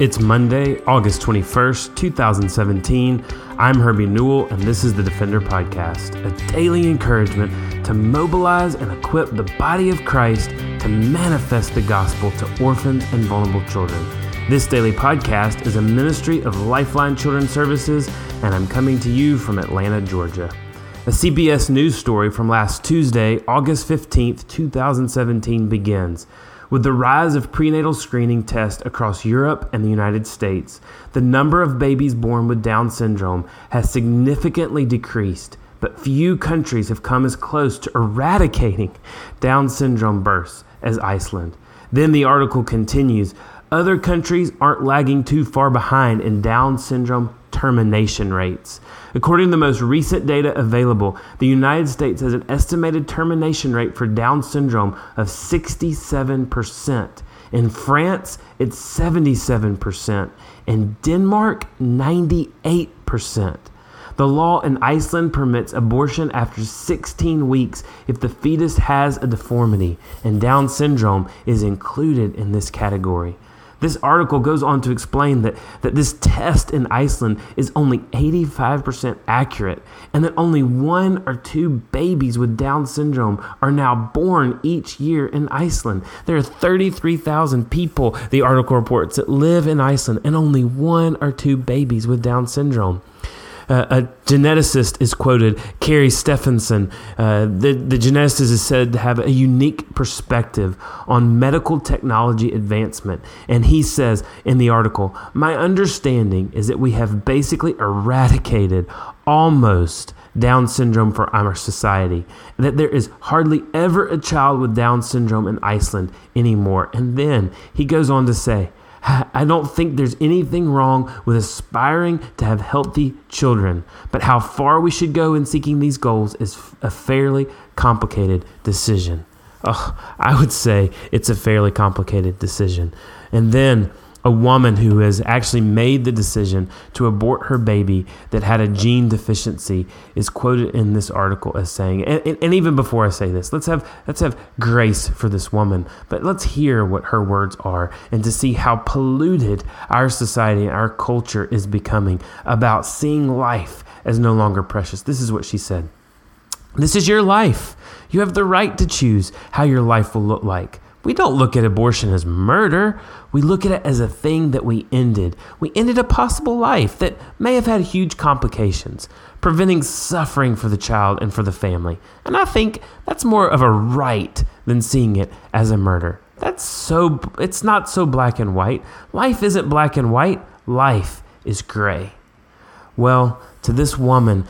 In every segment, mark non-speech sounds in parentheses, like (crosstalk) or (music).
It's Monday, August 21st, 2017. I'm Herbie Newell, and this is the Defender Podcast, a daily encouragement to mobilize and equip the body of Christ to manifest the gospel to orphans and vulnerable children. This daily podcast is a ministry of Lifeline Children's Services, and I'm coming to you from Atlanta, Georgia. A CBS News story from last Tuesday, August 15th, 2017 begins. With the rise of prenatal screening tests across Europe and the United States, the number of babies born with Down syndrome has significantly decreased, but few countries have come as close to eradicating Down syndrome births as Iceland. Then the article continues other countries aren't lagging too far behind in Down syndrome termination rates. According to the most recent data available, the United States has an estimated termination rate for Down syndrome of 67%. In France, it's 77%. In Denmark, 98%. The law in Iceland permits abortion after 16 weeks if the fetus has a deformity, and Down syndrome is included in this category. This article goes on to explain that, that this test in Iceland is only 85% accurate and that only one or two babies with Down syndrome are now born each year in Iceland. There are 33,000 people, the article reports, that live in Iceland and only one or two babies with Down syndrome. Uh, a geneticist is quoted, Kari Stefansson. Uh, the, the geneticist is said to have a unique perspective on medical technology advancement. And he says in the article, My understanding is that we have basically eradicated almost down syndrome for our society, that there is hardly ever a child with Down syndrome in Iceland anymore. And then he goes on to say, I don't think there's anything wrong with aspiring to have healthy children, but how far we should go in seeking these goals is a fairly complicated decision. Oh, I would say it's a fairly complicated decision. And then a woman who has actually made the decision to abort her baby that had a gene deficiency is quoted in this article as saying and, and, even before i say this let's have let's have grace for this woman. But let's hear what her words are and to see how polluted our society and our culture is becoming about seeing life as no longer precious. This is what she said. This is your life. You have the right to choose how your life will look like we don't look at abortion as murder. We look at it as a thing that we ended. We ended a possible life that may have had huge complications, preventing suffering for the child and for the family. And I think that's more of a right than seeing it as a murder. That's so, it's not so black and white. Life isn't black and white, life is gray. Well, to this woman,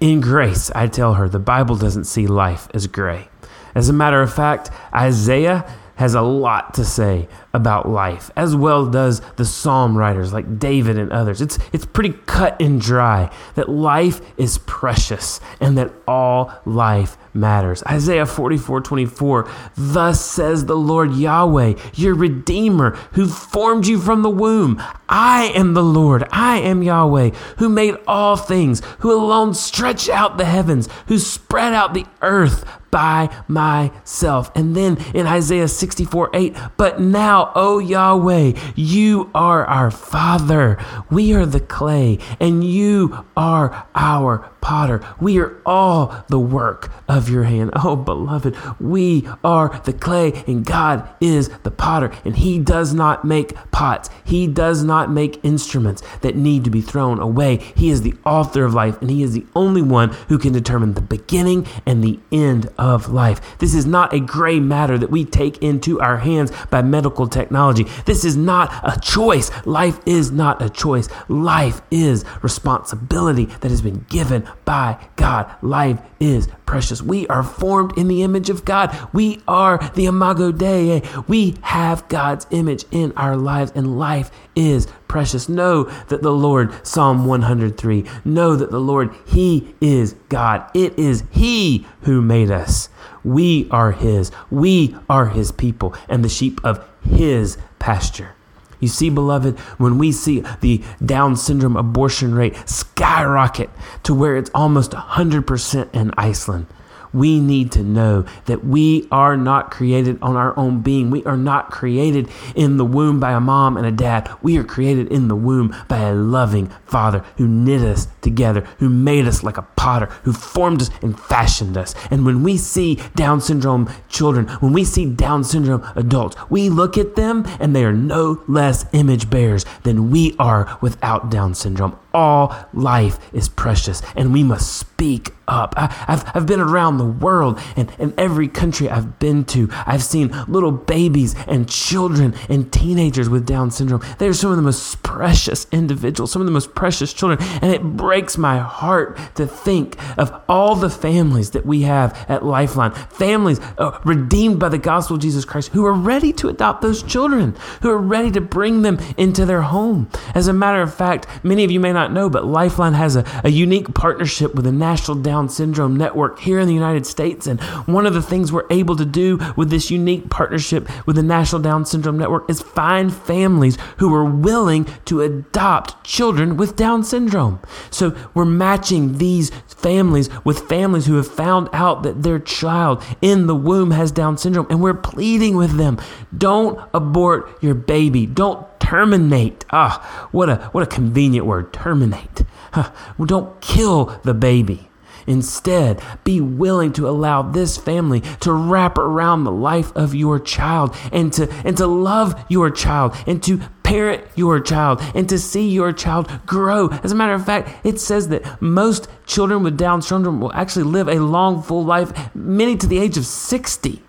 in grace, I tell her the Bible doesn't see life as gray. As a matter of fact, Isaiah has a lot to say about life, as well does the psalm writers like David and others. It's, it's pretty cut and dry that life is precious and that all life matters. Isaiah 44 24, thus says the Lord Yahweh, your Redeemer, who formed you from the womb. I am the Lord, I am Yahweh, who made all things, who alone stretched out the heavens, who spread out the earth by myself. And then in Isaiah 64 8, but now, O Yahweh, you are our Father. We are the clay, and you are our potter. We are all the work of your hand. (laughs) Oh, beloved, we are the clay, and God is the potter, and He does not make pots. He does not make instruments that need to be thrown away. He is the author of life, and He is the only one who can determine the beginning and the end of life. This is not a gray matter that we take into our hands by medical technology. This is not a choice. Life is not a choice. Life is responsibility that has been given by God. Life is precious. We are formed in the image of God. We are the imago Dei. We have God's image in our lives, and life is precious. Know that the Lord, Psalm 103, know that the Lord, He is God. It is He who made us. We are His. We are His people and the sheep of His pasture. You see, beloved, when we see the Down syndrome abortion rate skyrocket to where it's almost 100% in Iceland, we need to know that we are not created on our own being. We are not created in the womb by a mom and a dad. We are created in the womb by a loving Father who knit us together, who made us like a potter, who formed us and fashioned us. And when we see Down syndrome children, when we see Down syndrome adults, we look at them and they are no less image bearers than we are without Down syndrome. All life is precious and we must speak up. I, have I've been around the world and in every country I've been to, I've seen little babies and children and teenagers with Down syndrome. They're some of the most precious individuals, some of the most precious children. And it breaks my heart to think of all the families that we have at Lifeline, families uh, redeemed by the gospel of Jesus Christ who are ready to adopt those children, who are ready to bring them into their home. As a matter of fact, many of you may not know, but Lifeline has a, a unique partnership with the National Down Syndrome Network here in the United States. And one of the things we're able to do with this unique partnership with the National Down Syndrome Network is find families who are willing to adopt children with Down syndrome. So we're matching these families with families who have found out that their child in the womb has Down syndrome. And we're pleading with them don't abort your baby. Don't terminate. Ah, what a what a convenient word, terminate. Huh. Well, don't kill the baby. Instead, be willing to allow this family to wrap around the life of your child and to, and to love your child and to parent your child and to see your child grow. As a matter of fact, it says that most children with Down syndrome will actually live a long, full life, many to the age of 60.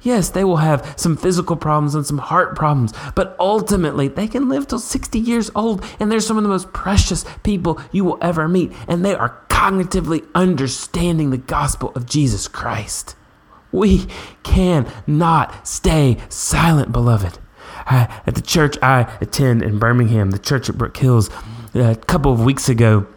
Yes, they will have some physical problems and some heart problems, but ultimately they can live till 60 years old, and they're some of the most precious people you will ever meet, and they are cognitively understanding the gospel of Jesus Christ. We cannot stay silent, beloved. I, at the church I attend in Birmingham, the church at Brook Hills, uh, a couple of weeks ago,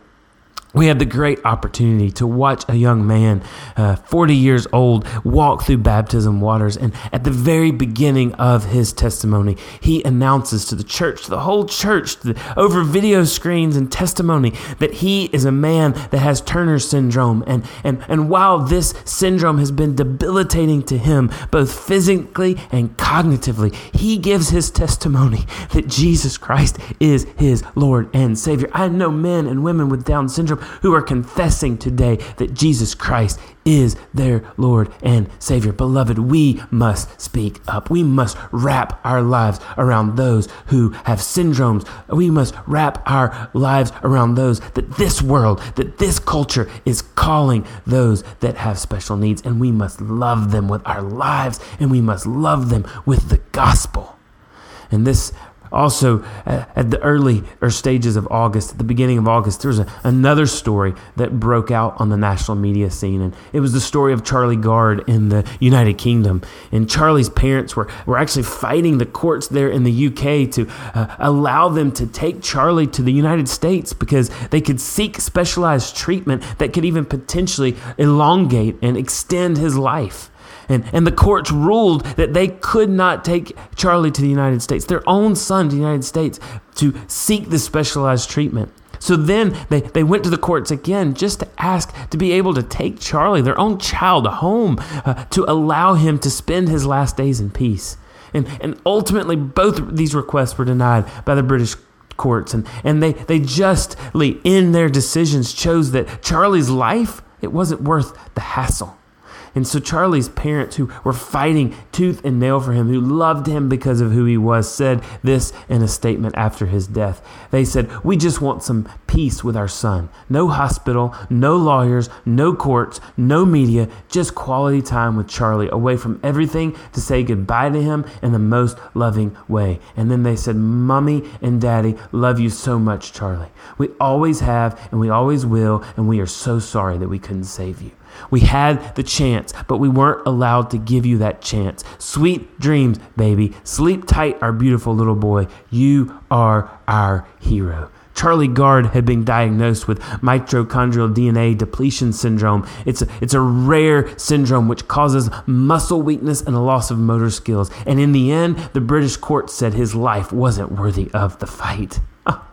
we had the great opportunity to watch a young man, uh, 40 years old, walk through baptism waters. And at the very beginning of his testimony, he announces to the church, to the whole church, over video screens and testimony, that he is a man that has Turner syndrome. And, and, and while this syndrome has been debilitating to him, both physically and cognitively, he gives his testimony that Jesus Christ is his Lord and Savior. I know men and women with Down syndrome who are confessing today that Jesus Christ is their Lord and Savior. Beloved, we must speak up. We must wrap our lives around those who have syndromes. We must wrap our lives around those that this world, that this culture is calling those that have special needs. And we must love them with our lives and we must love them with the gospel. And this also, at the early or stages of August, at the beginning of August, there was a, another story that broke out on the national media scene, and it was the story of Charlie Gard in the United Kingdom. And Charlie's parents were, were actually fighting the courts there in the UK to uh, allow them to take Charlie to the United States because they could seek specialized treatment that could even potentially elongate and extend his life. And, and the courts ruled that they could not take Charlie to the United States, their own son to the United States, to seek this specialized treatment. So then they, they went to the courts again just to ask to be able to take Charlie, their own child, home uh, to allow him to spend his last days in peace. And, and ultimately, both these requests were denied by the British courts. And, and they, they justly, in their decisions, chose that Charlie's life, it wasn't worth the hassle. And so Charlie's parents, who were fighting tooth and nail for him, who loved him because of who he was, said this in a statement after his death. They said, We just want some peace with our son. No hospital, no lawyers, no courts, no media, just quality time with Charlie, away from everything to say goodbye to him in the most loving way. And then they said, Mommy and Daddy love you so much, Charlie. We always have and we always will, and we are so sorry that we couldn't save you. We had the chance, but we weren't allowed to give you that chance. Sweet dreams, baby. Sleep tight, our beautiful little boy. You are our hero. Charlie Gard had been diagnosed with mitochondrial DNA depletion syndrome. It's a, it's a rare syndrome which causes muscle weakness and a loss of motor skills. And in the end, the British court said his life wasn't worthy of the fight. (laughs)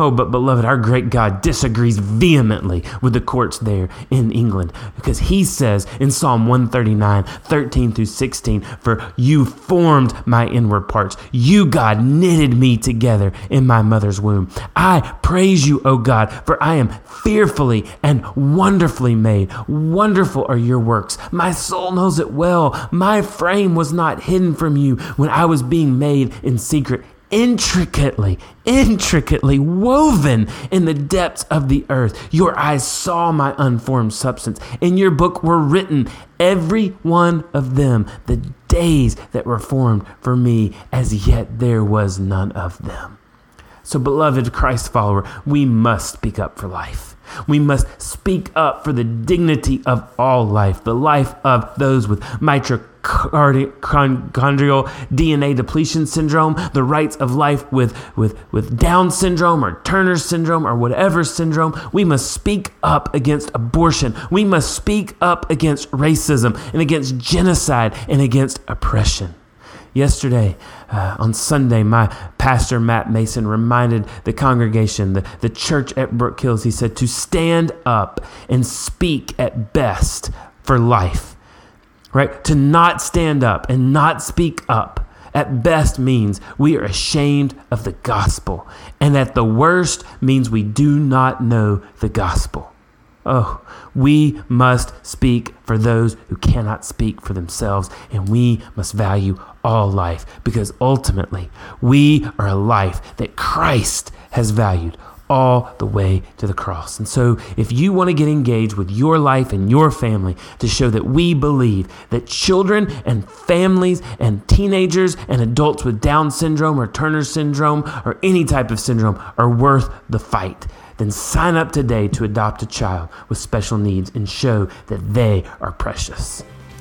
Oh, but beloved, our great God disagrees vehemently with the courts there in England because he says in Psalm 139, 13 through 16, For you formed my inward parts. You, God, knitted me together in my mother's womb. I praise you, O God, for I am fearfully and wonderfully made. Wonderful are your works. My soul knows it well. My frame was not hidden from you when I was being made in secret intricately, intricately woven in the depths of the earth. Your eyes saw my unformed substance. In your book were written, every one of them, the days that were formed for me, as yet there was none of them. So, beloved Christ follower, we must speak up for life. We must speak up for the dignity of all life, the life of those with mitochondrial DNA depletion syndrome, the rights of life with, with, with Down syndrome or Turner syndrome or whatever syndrome. We must speak up against abortion. We must speak up against racism and against genocide and against oppression. Yesterday, uh, on Sunday, my pastor, Matt Mason, reminded the congregation, the, the church at Brook Hills, he said, to stand up and speak at best for life. Right? To not stand up and not speak up at best means we are ashamed of the gospel. And at the worst means we do not know the gospel. Oh, we must speak for those who cannot speak for themselves, and we must value all life because ultimately we are a life that Christ has valued all the way to the cross. And so, if you want to get engaged with your life and your family to show that we believe that children and families and teenagers and adults with Down syndrome or Turner syndrome or any type of syndrome are worth the fight, then sign up today to adopt a child with special needs and show that they are precious.